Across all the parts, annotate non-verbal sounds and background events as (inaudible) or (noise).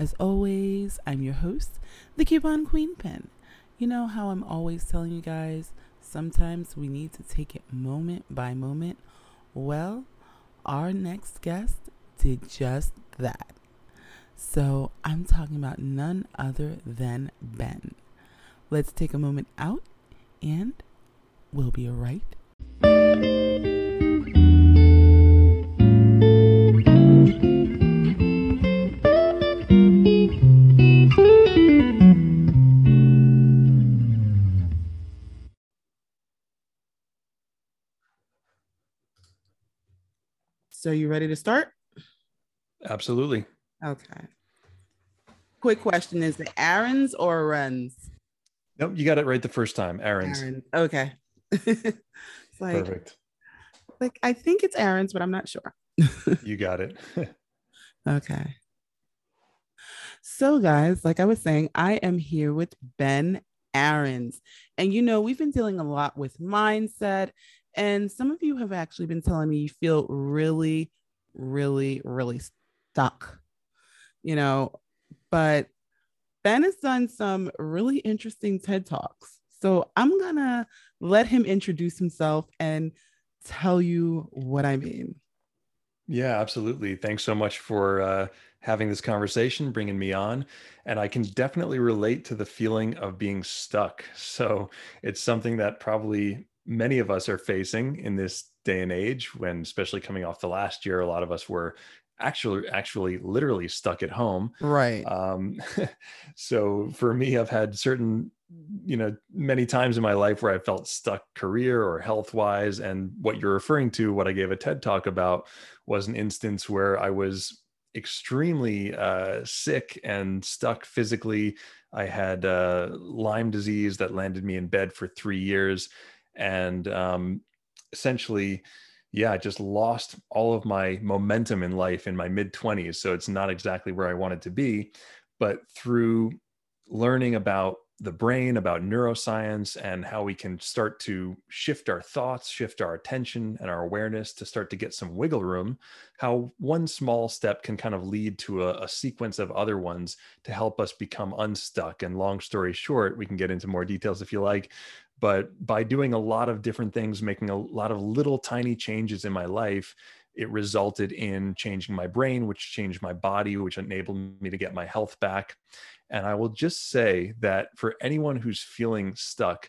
As always, I'm your host, the Coupon Queen Pen. You know how I'm always telling you guys, sometimes we need to take it moment by moment. Well, our next guest did just that. So I'm talking about none other than Ben. Let's take a moment out and we'll be right so you ready to start? Absolutely. Okay. Quick question: Is it Aaron's or runs? Nope, you got it right the first time. Aaron's. Aaron. Okay. (laughs) like, Perfect. Like I think it's Aaron's, but I'm not sure. (laughs) you got it. (laughs) okay. So, guys, like I was saying, I am here with Ben Ahrens. And you know, we've been dealing a lot with mindset. And some of you have actually been telling me you feel really, really, really stuck, you know. But Ben has done some really interesting TED Talks. So I'm going to let him introduce himself and tell you what I mean. Yeah, absolutely. Thanks so much for uh, having this conversation, bringing me on. And I can definitely relate to the feeling of being stuck. So it's something that probably many of us are facing in this day and age when especially coming off the last year a lot of us were actually actually literally stuck at home. Right. Um (laughs) so for me i've had certain you know many times in my life where i felt stuck career or health wise and what you're referring to what i gave a ted talk about was an instance where i was extremely uh, sick and stuck physically. I had uh, lyme disease that landed me in bed for three years and um, essentially yeah, I just lost all of my momentum in life in my mid 20s. So it's not exactly where I wanted to be. But through learning about the brain, about neuroscience, and how we can start to shift our thoughts, shift our attention and our awareness to start to get some wiggle room, how one small step can kind of lead to a, a sequence of other ones to help us become unstuck. And long story short, we can get into more details if you like but by doing a lot of different things making a lot of little tiny changes in my life it resulted in changing my brain which changed my body which enabled me to get my health back. And i will just say that for anyone who's feeling stuck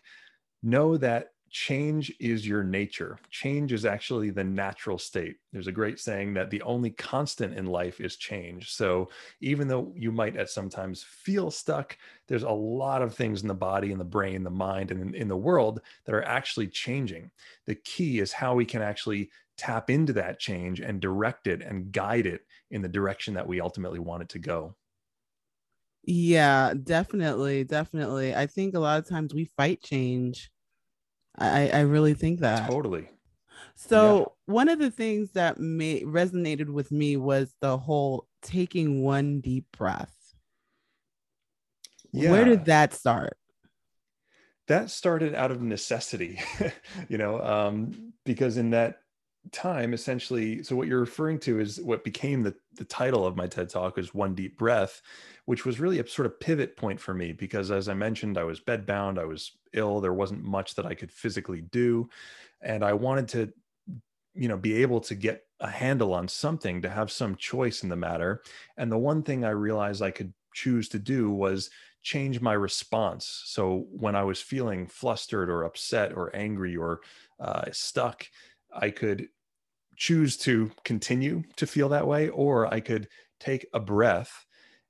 know that change is your nature. Change is actually the natural state. There's a great saying that the only constant in life is change. So even though you might at sometimes feel stuck, there's a lot of things in the body and the brain, the mind, and in, in the world that are actually changing. The key is how we can actually tap into that change and direct it and guide it in the direction that we ultimately want it to go. Yeah, definitely. Definitely. I think a lot of times we fight change I, I really think that. Totally. So yeah. one of the things that may, resonated with me was the whole taking one deep breath. Yeah. Where did that start? That started out of necessity, (laughs) you know, um, because in that time, essentially, so what you're referring to is what became the, the title of my TED talk is One Deep Breath which was really a sort of pivot point for me because, as I mentioned, I was bedbound, I was ill, there wasn't much that I could physically do. And I wanted to, you know, be able to get a handle on something, to have some choice in the matter. And the one thing I realized I could choose to do was change my response. So when I was feeling flustered or upset or angry or uh, stuck, I could choose to continue to feel that way, or I could take a breath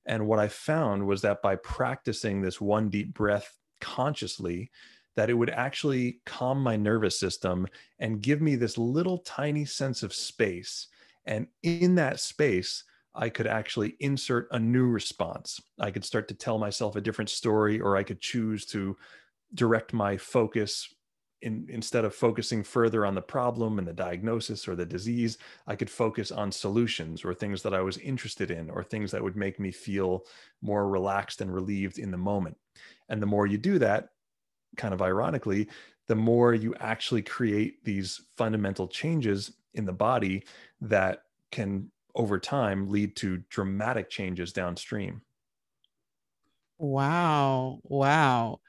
and what I found was that by practicing this one deep breath consciously, that it would actually calm my nervous system and give me this little tiny sense of space. And in that space, I could actually insert a new response. I could start to tell myself a different story, or I could choose to direct my focus in, instead of focusing further on the problem and the diagnosis or the disease, I could focus on solutions or things that I was interested in or things that would make me feel more relaxed and relieved in the moment. And the more you do that, kind of ironically, the more you actually create these fundamental changes in the body that can over time lead to dramatic changes downstream. Wow. Wow.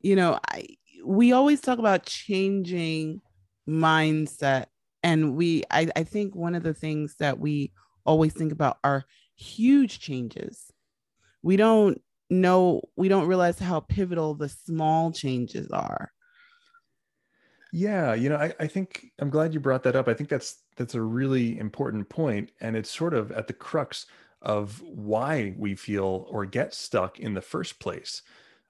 You know, I we always talk about changing mindset and we I, I think one of the things that we always think about are huge changes. We don't know, we don't realize how pivotal the small changes are. Yeah, you know, I, I think I'm glad you brought that up. I think that's that's a really important point, and it's sort of at the crux of why we feel or get stuck in the first place.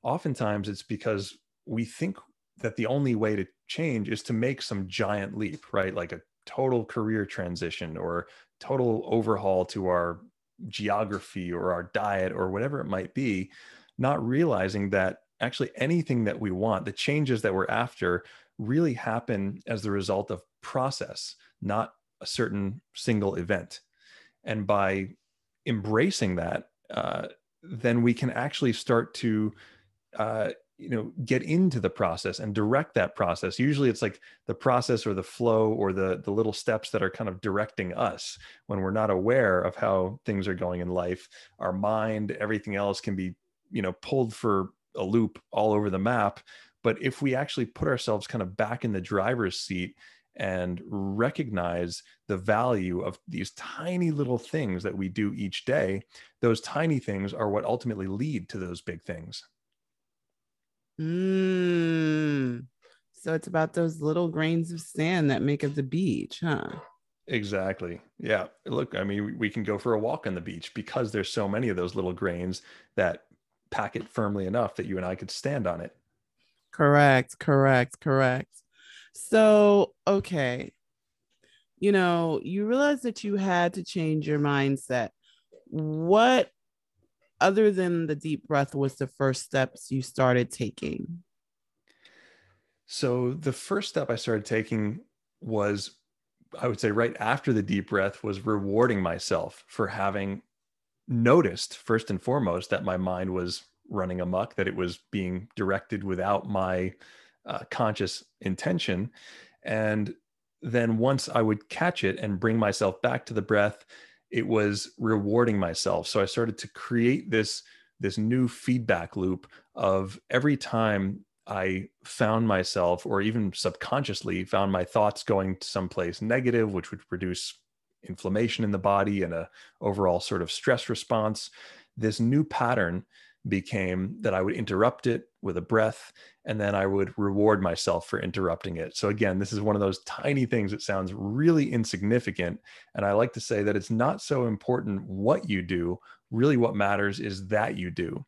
Oftentimes, it's because we think that the only way to change is to make some giant leap, right? Like a total career transition or total overhaul to our geography or our diet or whatever it might be, not realizing that actually anything that we want, the changes that we're after, really happen as the result of process, not a certain single event. And by embracing that, uh, then we can actually start to uh, you know get into the process and direct that process. Usually it's like the process or the flow or the the little steps that are kind of directing us when we're not aware of how things are going in life. Our mind everything else can be you know pulled for a loop all over the map. But if we actually put ourselves kind of back in the driver's seat and recognize the value of these tiny little things that we do each day, those tiny things are what ultimately lead to those big things. Mm. So it's about those little grains of sand that make up the beach, huh? Exactly. Yeah. Look, I mean, we can go for a walk on the beach because there's so many of those little grains that pack it firmly enough that you and I could stand on it. Correct. Correct. Correct. So, okay. You know, you realized that you had to change your mindset. What other than the deep breath was the first steps you started taking? So the first step I started taking was I would say right after the deep breath was rewarding myself for having noticed first and foremost that my mind was running amok, that it was being directed without my uh, conscious intention. And then once I would catch it and bring myself back to the breath, it was rewarding myself. So I started to create this this new feedback loop of every time I found myself, or even subconsciously found my thoughts going to someplace negative, which would produce inflammation in the body and a overall sort of stress response. This new pattern became that I would interrupt it with a breath and then I would reward myself for interrupting it. So, again, this is one of those tiny things that sounds really insignificant. And I like to say that it's not so important what you do, really, what matters is that you do.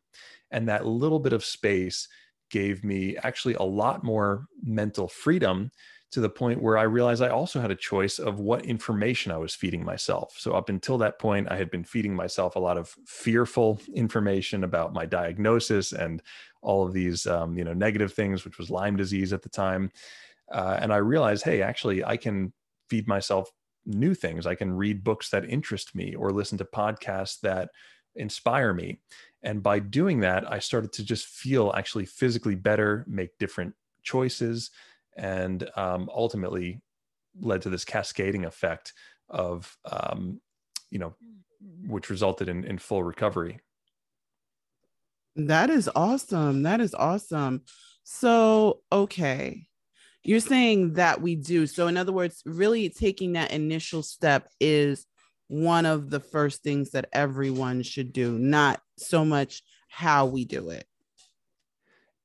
And that little bit of space gave me actually a lot more mental freedom to the point where I realized I also had a choice of what information I was feeding myself. So, up until that point, I had been feeding myself a lot of fearful information about my diagnosis and all of these, um, you know, negative things, which was Lyme disease at the time. Uh, and I realized, hey, actually, I can feed myself new things. I can read books that interest me or listen to podcasts that inspire me. And by doing that, I started to just feel actually physically better, make different choices and um, ultimately led to this cascading effect of um, you know which resulted in, in full recovery. That is awesome. That is awesome. So okay. You're saying that we do. So in other words really taking that initial step is one of the first things that everyone should do not so much how we do it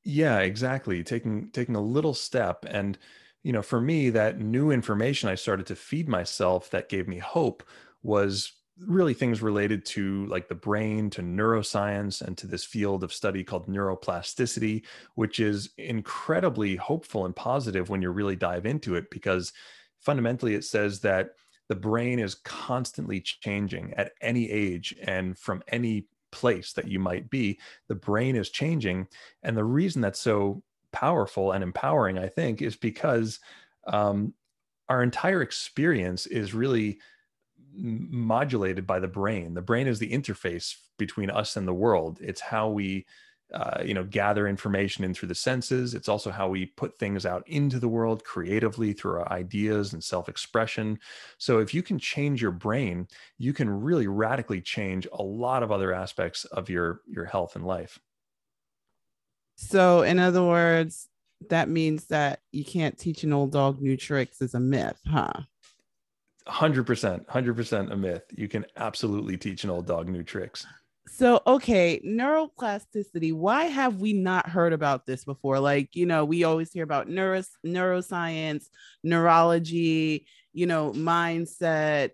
yeah, exactly. Taking taking a little step and you know, for me that new information I started to feed myself that gave me hope was really things related to like the brain to neuroscience and to this field of study called neuroplasticity which is incredibly hopeful and positive when you really dive into it because fundamentally it says that the brain is constantly changing at any age and from any place that you might be the brain is changing. And the reason that's so powerful and empowering i think is because um, our entire experience is really modulated by the brain. The brain is the interface between us and the world. It's how we uh, you know gather information in through the senses. It's also how we put things out into the world creatively through our ideas and self-expression. So if you can change your brain you can really radically change a lot of other aspects of your your health and life. So in other words that means that you can't teach an old dog new tricks is a myth huh? 100% 100% a myth. You can absolutely teach an old dog new tricks so, okay, neuroplasticity. Why have we not heard about this before? Like, you know, we always hear about neuro- neuroscience, neurology, you know, mindset,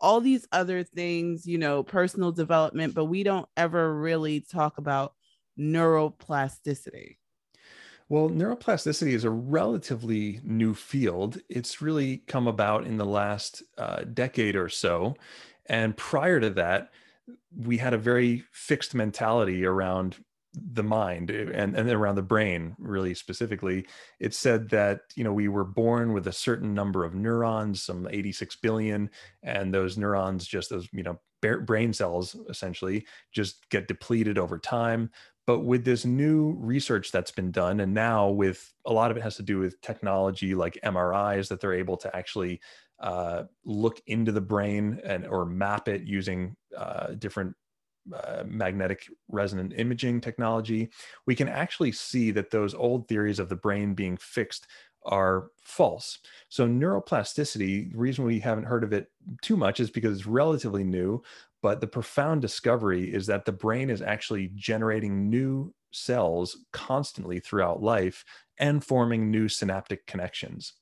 all these other things, you know, personal development, but we don't ever really talk about neuroplasticity. Well, neuroplasticity is a relatively new field. It's really come about in the last uh, decade or so. And prior to that, we had a very fixed mentality around the mind eh, and, and around the brain really specifically. It said that you know we were born with a certain number of neurons some 86 billion and those neurons just those you know brain cells essentially just get depleted over time. But with this new research that's been done and now with a lot of it has to do with technology like mris that they're able to actually uh, look into the brain and or map it using uh, different uh, magnetic resonant imaging technology, we can actually see that those old theories of the brain being fixed are false. So neuroplasticity, the reason we haven't heard of it too much is because it's relatively new, but the profound discovery is that the brain is actually generating new cells constantly throughout life and forming new synaptic connections.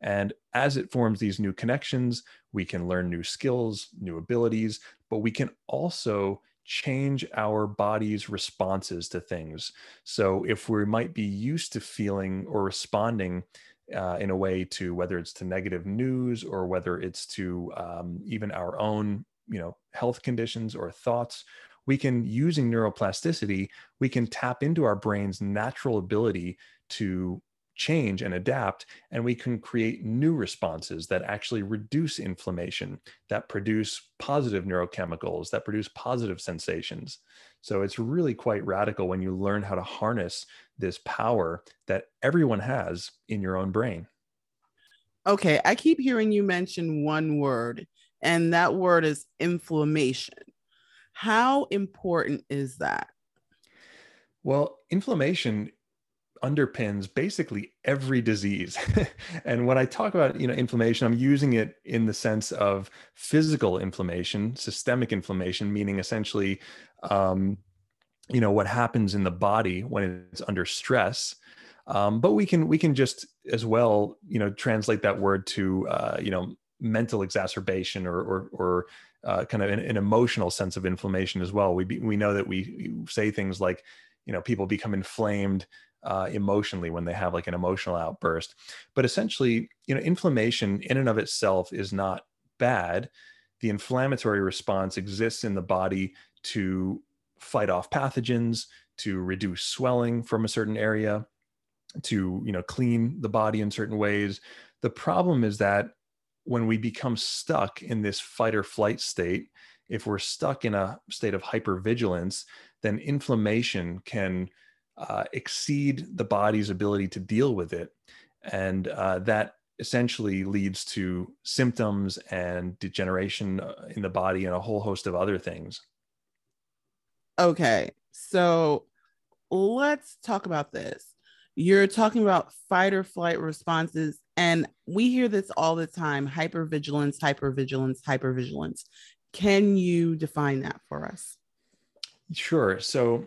And as it forms these new connections, we can learn new skills, new abilities, but we can also change our body's responses to things. So if we might be used to feeling or responding uh, in a way to whether it's to negative news or whether it's to um, even our own, you know, health conditions or thoughts, we can using neuroplasticity, we can tap into our brain's natural ability to change and adapt, and we can create new responses that actually reduce inflammation, that produce positive neurochemicals, that produce positive sensations. So it's really quite radical when you learn how to harness this power that everyone has in your own brain. Okay, I keep hearing you mention one word, and that word is inflammation. How important is that? Well, inflammation underpins basically every disease. (laughs) and when I talk about, you know, inflammation, I'm using it in the sense of physical inflammation, systemic inflammation, meaning essentially, um, you know, what happens in the body when it's under stress. Um, but we can we can just as well, you know, translate that word to, uh, you know, mental exacerbation or or, or uh, kind of an, an, emotional sense of inflammation as well. We be, we know that we say things like, you know, people become inflamed uh, emotionally when they have like an emotional outburst. But essentially, you know, inflammation in and of itself is not bad. The inflammatory response exists in the body to fight off pathogens, to reduce swelling from a certain area, to you know clean the body in certain ways. The problem is that when we become stuck in this fight or flight state, if we're stuck in a state of hypervigilance, then inflammation can uh, exceed the body's ability to deal with it. And uh, that essentially leads to symptoms and degeneration uh, in the body and a whole host of other things. Okay. So let's talk about this. You're talking about fight or flight responses, and we hear this all the time hypervigilance, hypervigilance, hypervigilance. Can you define that for us? Sure. So,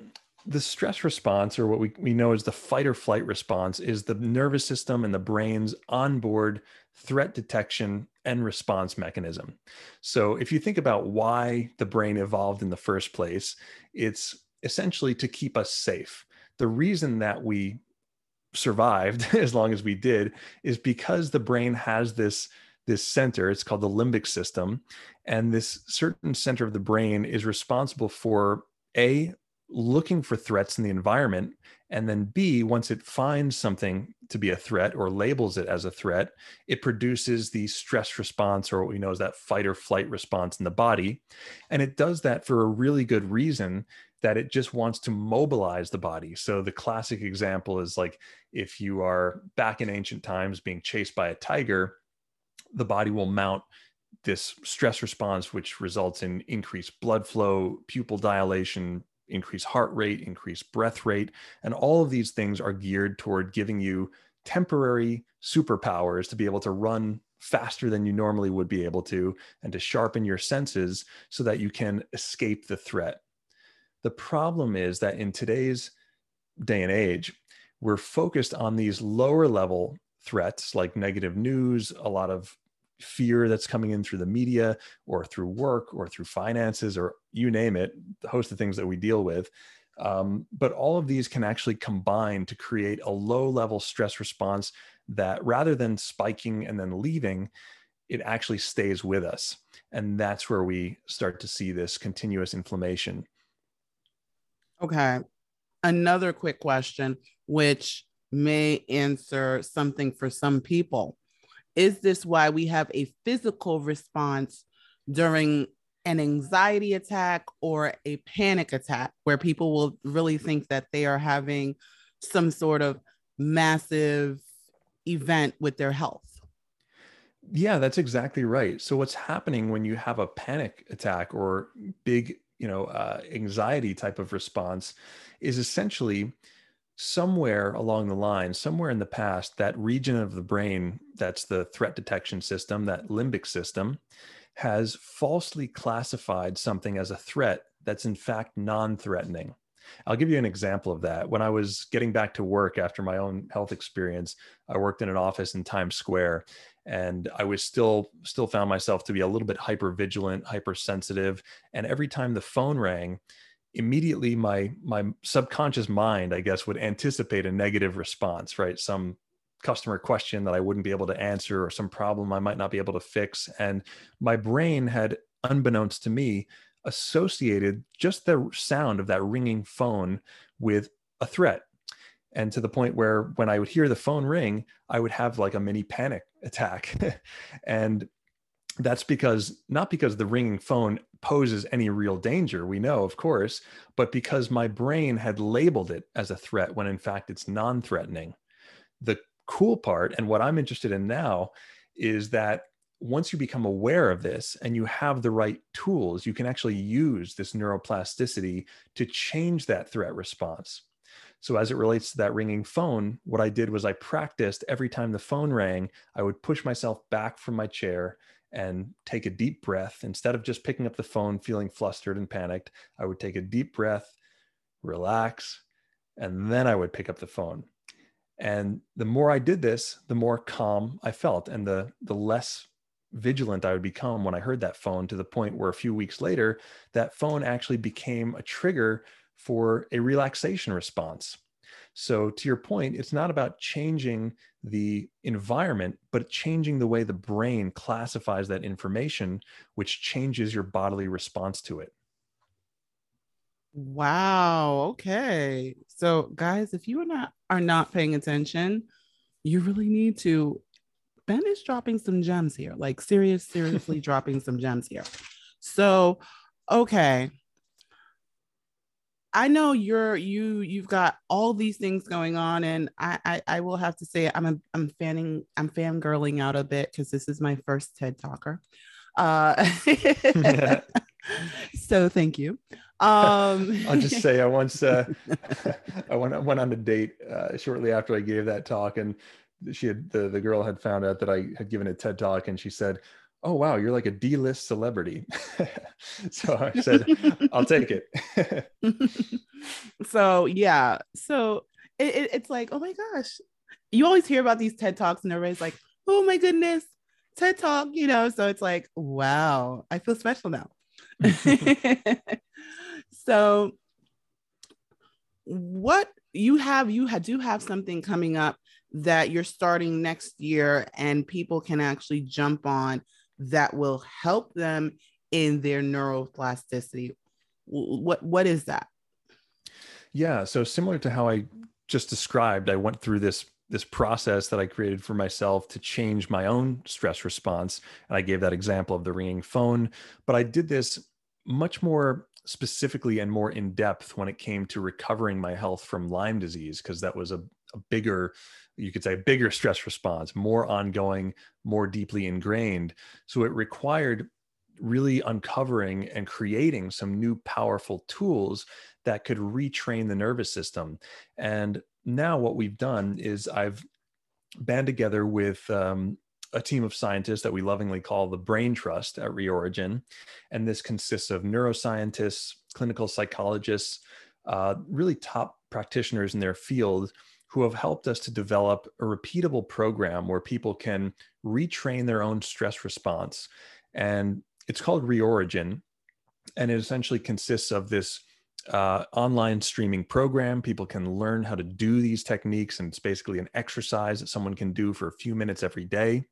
the stress response, or what we, we know as the fight or flight response, is the nervous system and the brain's onboard threat detection and response mechanism. So, if you think about why the brain evolved in the first place, it's essentially to keep us safe. The reason that we survived (laughs) as long as we did is because the brain has this this center it's called the limbic system and this certain center of the brain is responsible for a looking for threats in the environment. And then B, once it finds something to be a threat or labels it as a threat, it produces the stress response or what we know as that fight or flight response in the body. And it does that for a really good reason. that it just wants to mobilize the body. So the classic example is like if you are back in ancient times being chased by a tiger, the body will mount this stress response, which results in increased blood flow, pupil dilation, increased heart rate, increase breath rate. And all of these things are geared toward giving you temporary superpowers to be able to run faster than you normally would be able to and to sharpen your senses so that you can escape the threat. The problem is that in today's day and age, we're focused on these lower level threats like negative news, a lot of fear that's coming in through the media or through work or through finances or you name it, the host of things that we deal with. Um, but all of these can actually combine to create a low level stress response that rather than spiking and then leaving, it actually stays with us. And that's where we start to see this continuous inflammation. Okay. Another quick question, which may answer something for some people. Is this why we have a physical response during an anxiety attack or a panic attack, where people will really think that they are having some sort of massive event with their health? Yeah, that's exactly right. So, what's happening when you have a panic attack or big, you know, uh, anxiety type of response is essentially somewhere along the line, somewhere in the past, that region of the brain that's the threat detection system, that limbic system, has falsely classified something as a threat that's in fact non threatening. I'll give you an example of that. When I was getting back to work after my own health experience, I worked in an office in Times Square and I was still still found myself to be a little bit hyper vigilant, hypersensitive, and every time the phone rang, immediately my my subconscious mind i guess would anticipate a negative response right some customer question that i wouldn't be able to answer or some problem i might not be able to fix and my brain had unbeknownst to me associated just the sound of that ringing phone with a threat and to the point where when i would hear the phone ring i would have like a mini panic attack (laughs) and that's because not because the ringing phone poses any real danger, we know, of course, but because my brain had labeled it as a threat when in fact it's non threatening. The cool part, and what I'm interested in now, is that once you become aware of this and you have the right tools, you can actually use this neuroplasticity to change that threat response. So, as it relates to that ringing phone, what I did was I practiced every time the phone rang, I would push myself back from my chair and take a deep breath. Instead of just picking up the phone feeling flustered and panicked, I would take a deep breath, relax, and then I would pick up the phone. And the more I did this, the more calm I felt and the the less vigilant I would become when I heard that phone to the point where a few weeks later that phone actually became a trigger for a relaxation response. So, to your point, it's not about changing the environment, but changing the way the brain classifies that information, which changes your bodily response to it. Wow. Okay. So, guys, if you are not are not paying attention, you really need to. Ben is dropping some gems here, like serious, seriously (laughs) dropping some gems here. So, okay. I know you're you you've got all these things going on, and I I, I will have to say I'm a, I'm fanning I'm fangirling out a bit because this is my first TED talker. Uh, (laughs) so thank you. Um, (laughs) I'll just say I once uh, (laughs) I went I went on a date uh, shortly after I gave that talk, and she had the the girl had found out that I had given a TED talk, and she said, oh wow you're like a d-list celebrity. So i said i'll take it. So yeah. So it, it, it's like oh my gosh. You always hear about these ted talks and everybody's like oh my goodness ted talk you know so it's like wow i feel special now (laughs) (laughs) so what you have you do have something coming up that you're starting next year and people can actually jump on that will help them in their neuroplasticity. What what is that? Yeah, so similar to how I just described, I went through this this process that I created for myself to change my own stress response, and I gave that example of the ringing phone. But I did this much more specifically and more in depth when it came to recovering my health from Lyme disease, because that was a, a, bigger, you could say, bigger stress response, more ongoing, more deeply ingrained. So it required really uncovering and creating some new powerful tools that could retrain the nervous system. And now what we've done is I've band together with um, a team of scientists that we lovingly call the Brain Trust at Reorigin. And this consists of neuroscientists, clinical psychologists, uh, really top practitioners in their field who have helped us to develop a repeatable program where people can retrain their own stress response. And it's called Reorigin. And it essentially consists of this uh, online streaming program. People can learn how to do these techniques, and it's basically an exercise that someone can do for a few minutes every day.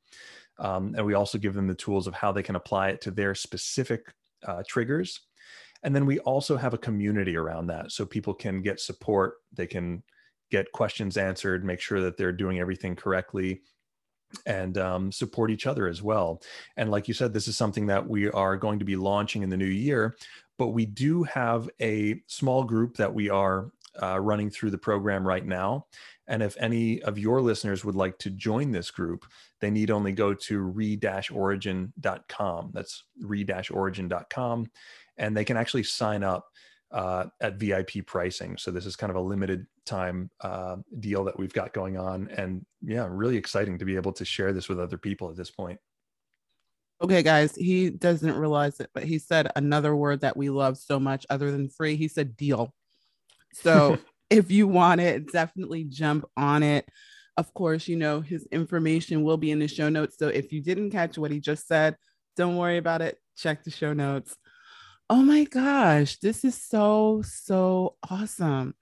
Um, and we also give them the tools of how they can apply it to their specific uh, triggers. And then we also have a community around that. So people can get support, they can get questions answered, make sure that they're doing everything correctly, and um, support each other as well. And like you said, this is something that we are going to be launching in the new year but we do have a small group that we are uh, running through the program right now. And if any of your listeners would like to join this group, they need only go to re-origin.com. That's re-origin.com. And they can actually sign up uh, at VIP pricing. So this is kind of a limited time uh, deal that we've got going on. And yeah, really exciting to be able to share this with other people at this point. Okay, guys, he doesn't realize it, but he said another word that we love so much other than free. He said deal. So (laughs) if you want it, definitely jump on it. Of course, you know, his information will be in the show notes. So if you didn't catch what he just said, don't worry about it. Check the show notes. Oh my gosh, this is so, so awesome.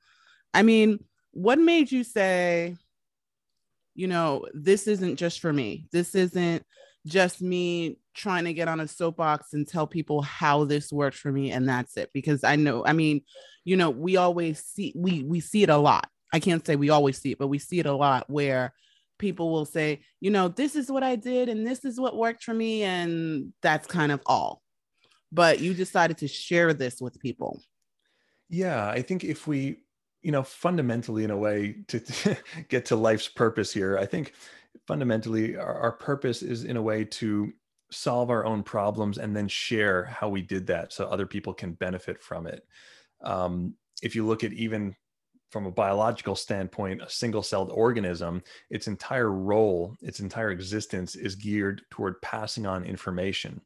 I mean, what made you say, you know, this isn't just for me? This isn't just me trying to get on a soapbox and tell people how this works for me and that's it because i know i mean you know we always see we we see it a lot. I can't say we always see it but we see it a lot where people will say you know this is what i did and this is what worked for me and that's kind of all. But you decided to share this with people. Yeah i think if we you know fundamentally in a way to, to (laughs) get to life's purpose here i think fundamentally our, our purpose is in a way to solve our own problems and then share how we did that so other people can benefit from it. Um, if you look at even from a biological standpoint a single celled organism its entire role its entire existence is geared toward passing on information.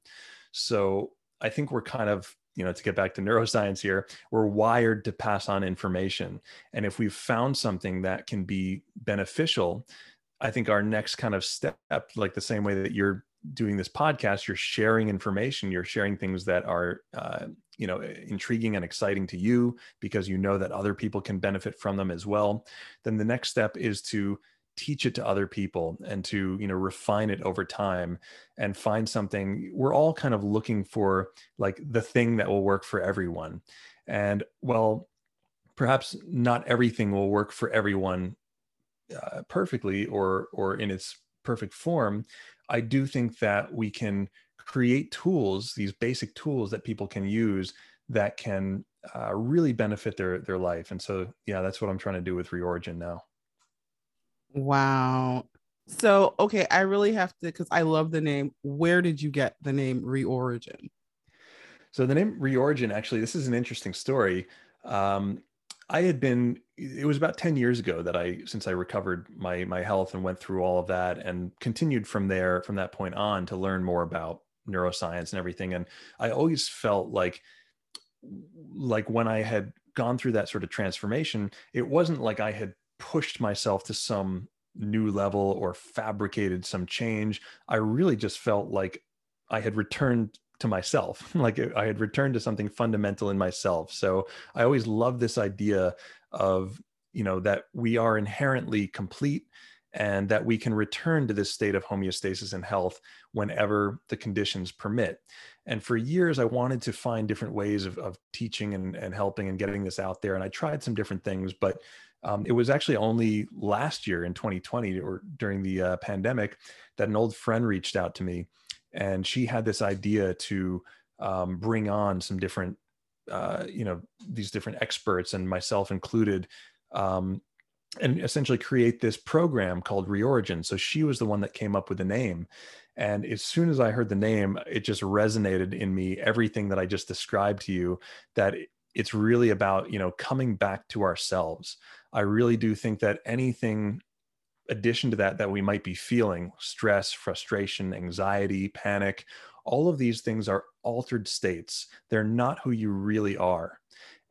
So i think we're kind of you know to get back to neuroscience here we're wired to pass on information. And if we've found something that can be beneficial I think our next kind of step, like the same way that you're doing this podcast, you're sharing information, you're sharing things that are, uh, you know, intriguing and exciting to you because you know that other people can benefit from them as well. Then the next step is to teach it to other people and to you know refine it over time and find something we're all kind of looking for like the thing that will work for everyone and well perhaps not everything will work for everyone uh, perfectly or or in its perfect form i do think that we can create tools these basic tools that people can use that can uh, really benefit their their life. And so yeah that's what i'm trying to do with reorigin now. Wow. So okay i really have to because i love the name. Where did you get the name reorigin? So the name reorigin actually this is an interesting story. Um, I had been it was about 10 years ago that I since I recovered my my health and went through all of that and continued from there from that point on to learn more about neuroscience and everything. And I always felt like like when I had gone through that sort of transformation it wasn't like I had pushed myself to some new level or fabricated some change. I really just felt like I had returned to myself (laughs) like i had returned to something fundamental in myself. So i always love this idea of you know that we are inherently complete and that we can return to this state of homeostasis and health whenever the conditions permit. And for years i wanted to find different ways of, of teaching and, and helping and getting this out there and i tried some different things but um, it was actually only last year in 2020 or during the uh, pandemic that an old friend reached out to me and she had this idea to um, bring on some different uh, you know these different experts and myself included um, and essentially create this program called reorigin. So she was the one that came up with the name. And as soon as i heard the name it just resonated in me everything that i just described to you that it's really about you know coming back to ourselves. I really do think that anything addition to that that we might be feeling stress frustration anxiety panic all of these things are altered states. They're not who you really are.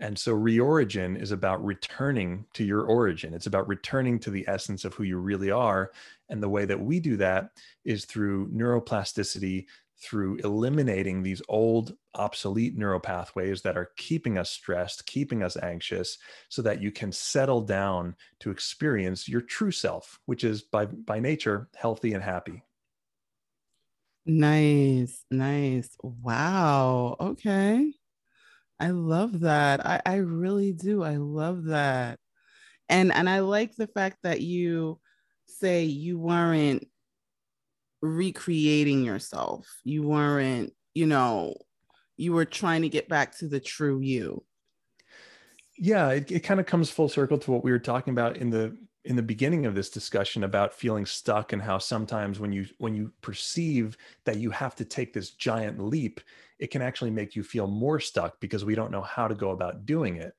And so reorigin is about returning to your origin. It's about returning to the essence of who you really are. And the way that we do that is through neuroplasticity through eliminating these old obsolete neuropathways that are keeping us stressed, keeping us anxious, so that you can settle down to experience your true self, which is by, by nature healthy and happy. Nice, nice. Wow. Okay. I love that. I, I really do. I love that. And and I like the fact that you say you weren't recreating yourself. You weren't, you know, you were trying to get back to the true you. Yeah, it, it kind of comes full circle to what we were talking about in the in the beginning of this discussion about feeling stuck and how sometimes when you when you perceive that you have to take this giant leap it can actually make you feel more stuck because we don't know how to go about doing it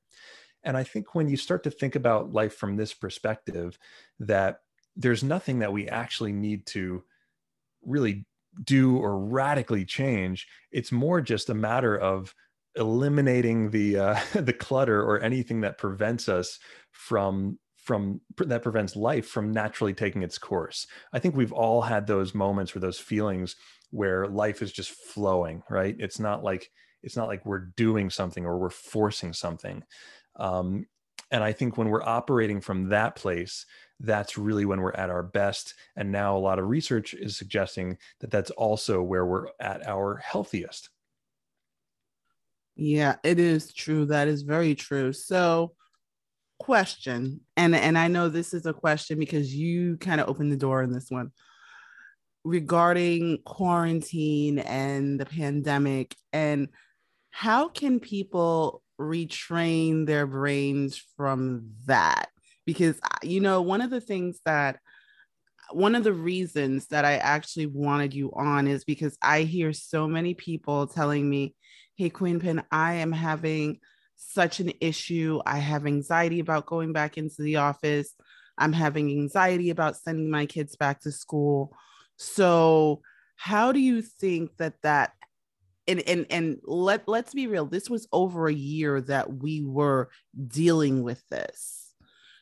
and i think when you start to think about life from this perspective that there's nothing that we actually need to really do or radically change. It's more just a matter of eliminating the uh, (laughs) the clutter or anything that prevents us from from that prevents life from naturally taking its course. I think we've all had those moments or those feelings where life is just flowing, right? It's not like it's not like we're doing something or we're forcing something. Um, and I think when we're operating from that place, that's really when we're at our best. And now a lot of research is suggesting that that's also where we're at our healthiest. Yeah, it is true. That is very true. So, question, and and I know this is a question because you kind of opened the door in this one. Regarding quarantine and the pandemic and how can people retrain their brains from that? Because uh, you know one of the things that one of the reasons that I actually wanted you on is because I hear so many people telling me, Hey, Queen Pin, I am having such an issue. I have anxiety about going back into the office. I'm having anxiety about sending my kids back to school. So, how do you think that that and and and let let's be real this was over a year that we were dealing with this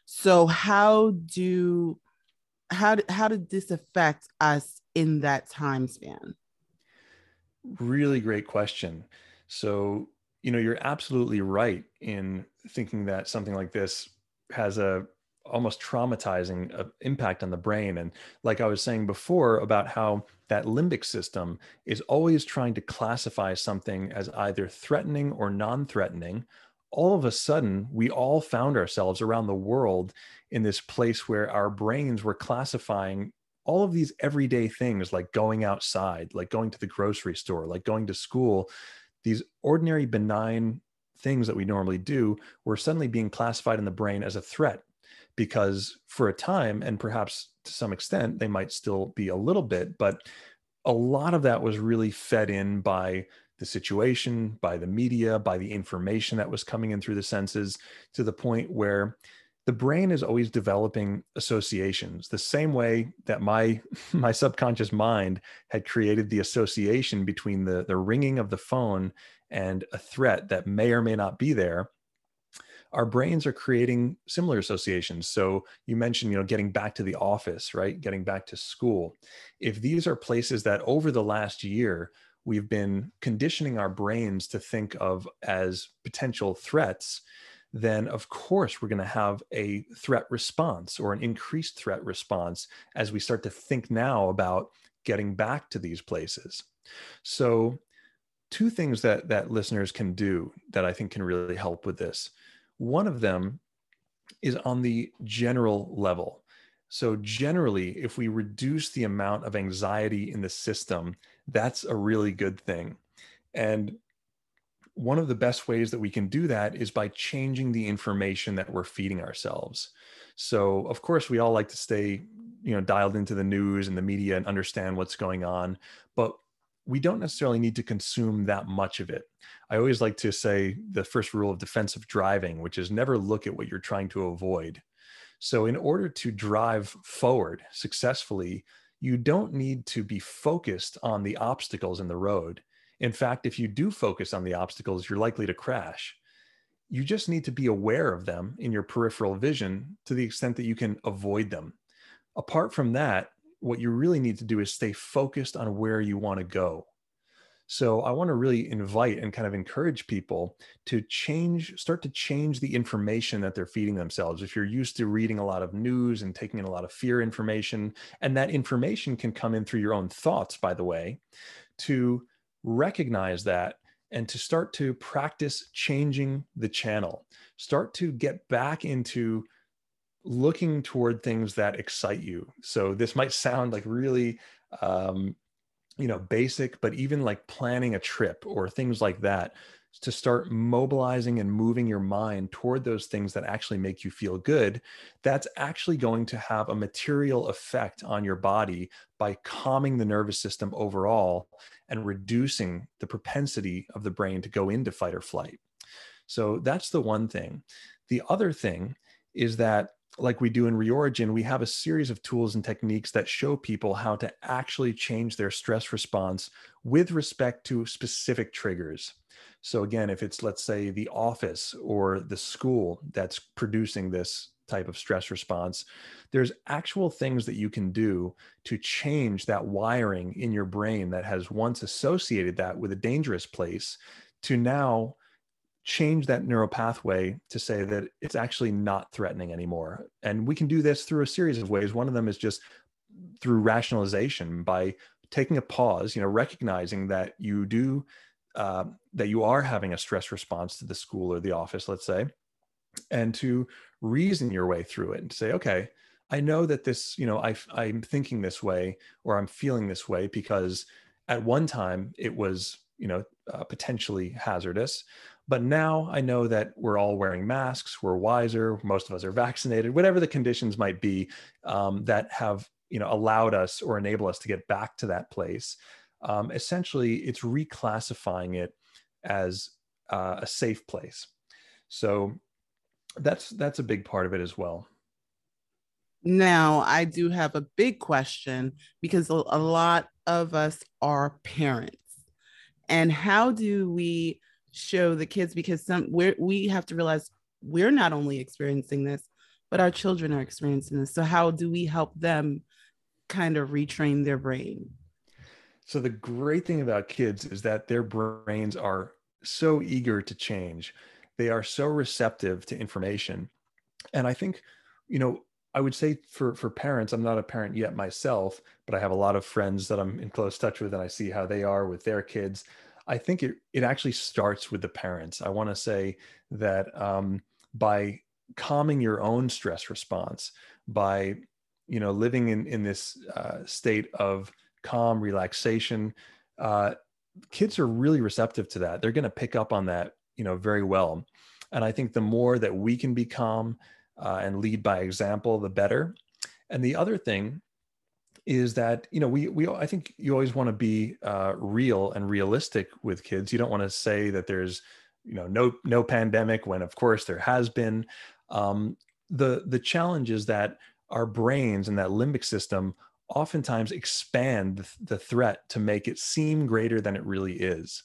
so how do how how did this affect us in that time span? Really great question. So, you know, you're absolutely right in thinking that something like this has a almost traumatizing uh, impact on the brain. And like i was saying before about how that limbic system is always trying to classify something as either threatening or non-threatening all of a sudden we all found ourselves around the world in this place where our brains were classifying all of these everyday things like going outside like going to the grocery store like going to school these ordinary benign things that we normally do were suddenly being classified in the brain as a threat because for a time and perhaps to some extent they might still be a little bit but a lot of that was really fed in by the situation, by the media, by the information that was coming in through the senses, to the point where the brain is always developing associations the same way that my (laughs) my subconscious mind had created the association between the the ringing of the phone and a threat that may or may not be there. Our brains are creating similar associations. So you mentioned you know getting back to the office right? Getting back to school. If these are places that over the last year we've been conditioning our brains to think of as potential threats, then of course we're going to have a threat response or an increased threat response as we start to think now about getting back to these places. So, two things that that listeners can do that I think can really help with this. One of them is on the general level. So, generally, if we reduce the amount of anxiety in the system, that's a really good thing. And one of the best ways that we can do that is by changing the information that we're feeding ourselves. So, of course, we all like to stay, you know, dialed into the news and the media and understand what's going on, but we don't necessarily need to consume that much of it. I always like to say the first rule of defensive driving, which is never look at what you're trying to avoid. So, in order to drive forward successfully, you don't need to be focused on the obstacles in the road. In fact, if you do focus on the obstacles, you're likely to crash. You just need to be aware of them in your peripheral vision to the extent that you can avoid them. Apart from that, what you really need to do is stay focused on where you want to go. So I want to really invite and kind of encourage people to change, start to change the information that they're feeding themselves. If you're used to reading a lot of news and taking in a lot of fear information, and that information can come in through your own thoughts, by the way, to recognize that and to start to practice changing the channel, start to get back into looking toward things that excite you. So this might sound like really um, you know basic but even like planning a trip or things like that to start mobilizing and moving your mind toward those things that actually make you feel good that's actually going to have a material effect on your body by calming the nervous system overall and reducing the propensity of the brain to go into fight or flight so that's the one thing the other thing is that like we do in Reorigin, we have a series of tools and techniques that show people how to actually change their stress response with respect to specific triggers. So, again, if it's, let's say, the office or the school that's producing this type of stress response, there's actual things that you can do to change that wiring in your brain that has once associated that with a dangerous place to now change that neural pathway to say that it's actually not threatening anymore. And we can do this through a series of ways. One of them is just through rationalization by taking a pause, you know, recognizing that you do uh, that you are having a stress response to the school or the office, let's say, and to reason your way through it and say, okay, I know that this, you know, I, I'm thinking this way or I'm feeling this way because at one time it was, you know, uh, potentially hazardous. But now I know that we're all wearing masks, we're wiser, most of us are vaccinated, whatever the conditions might be um, that have you know allowed us or enable us to get back to that place. Um, essentially, it's reclassifying it as uh, a safe place. So that's that's a big part of it as well. Now, I do have a big question because a lot of us are parents. And how do we show the kids because some we we have to realize we're not only experiencing this but our children are experiencing this so how do we help them kind of retrain their brain so the great thing about kids is that their brains are so eager to change. They are so receptive to information. And i think you know i would say for for parents i'm not a parent yet myself but i have a lot of friends that i'm in close touch with and i see how they are with their kids. I think it, it actually starts with the parents. I want to say that um, by calming your own stress response, by you know living in in this uh, state of calm relaxation, uh, kids are really receptive to that. They're going to pick up on that you know very well. And I think the more that we can be calm uh, and lead by example, the better. And the other thing is that you know we we I think you always want to be uh, real and realistic with kids. You don't want to say that there's you know no no pandemic when of course there has been. Um, the the challenge is that our brains and that limbic system oftentimes expand the, threat to make it seem greater than it really is.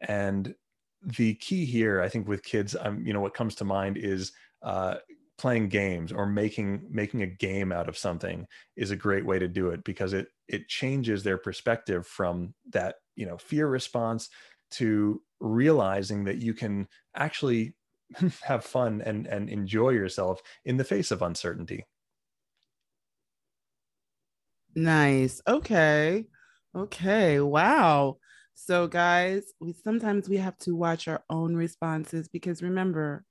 And the key here, I think, with kids, um, you know, what comes to mind is uh, playing games or making making a game out of something is a great way to do it because it it changes their perspective from that you know fear response to realizing that you can actually (laughs) have fun and and enjoy yourself in the face of uncertainty nice okay okay wow so guys we sometimes we have to watch our own responses because remember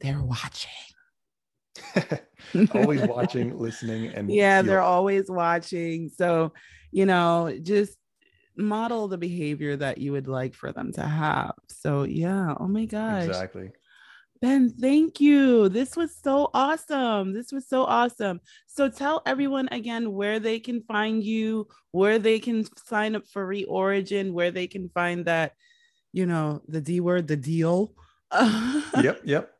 they're watching (laughs) always watching, listening, and (laughs) yeah, they're always watching. So, you know, just model the behavior that you would like for them to have. So yeah, oh my gosh. Exactly. Ben, thank you. This was so awesome. This was so awesome. So tell everyone again where they can find you, where they can sign up for Reorigin, where they can find that, you know, the D word, the deal. (laughs) yep, yep.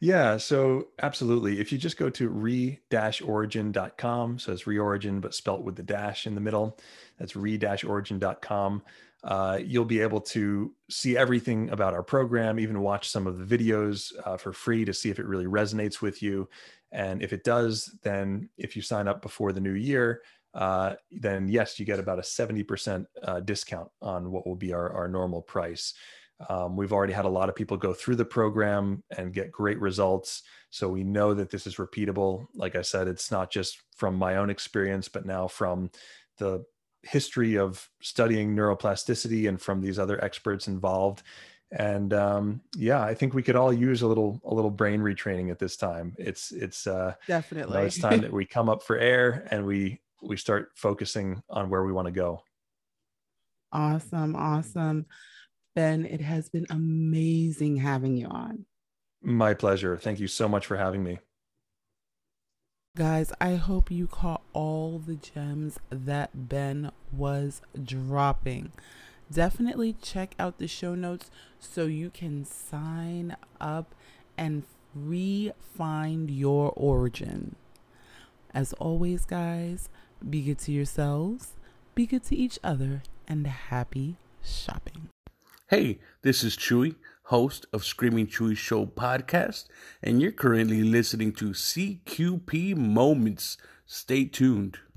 Yeah, so absolutely. If you just go to re-origin.com, so it's reorigin, but spelt with the dash in the middle, that's re-origin.com uh, you'll be able to see everything about our program, even watch some of the videos uh, for free to see if it really resonates with you. And if it does, then if you sign up before the new year, uh, then yes, you get about a 70% uh, discount on what will be our, our normal price. Um, we've already had a lot of people go through the program and get great results. So we know that this is repeatable. Like I said, it's not just from my own experience, but now from the history of studying neuroplasticity and from these other experts involved. And um, yeah i think we could all use a little a little brain retraining at this time. It's it's uh definitely. you know, it's time that we come up for air and we we start focusing on where we want to go. Awesome awesome. Ben it has been amazing having you on. My pleasure. Thank you so much for having me Guys, I hope you caught all the gems that Ben was dropping. Definitely check out the show notes so you can sign up and re-find your origin. As always, guys, be good to yourselves, be good to each other, and happy shopping. Hey, this is Chewy host of Screaming Chewy Show podcast, and you're currently listening to CQP Moments. Stay tuned.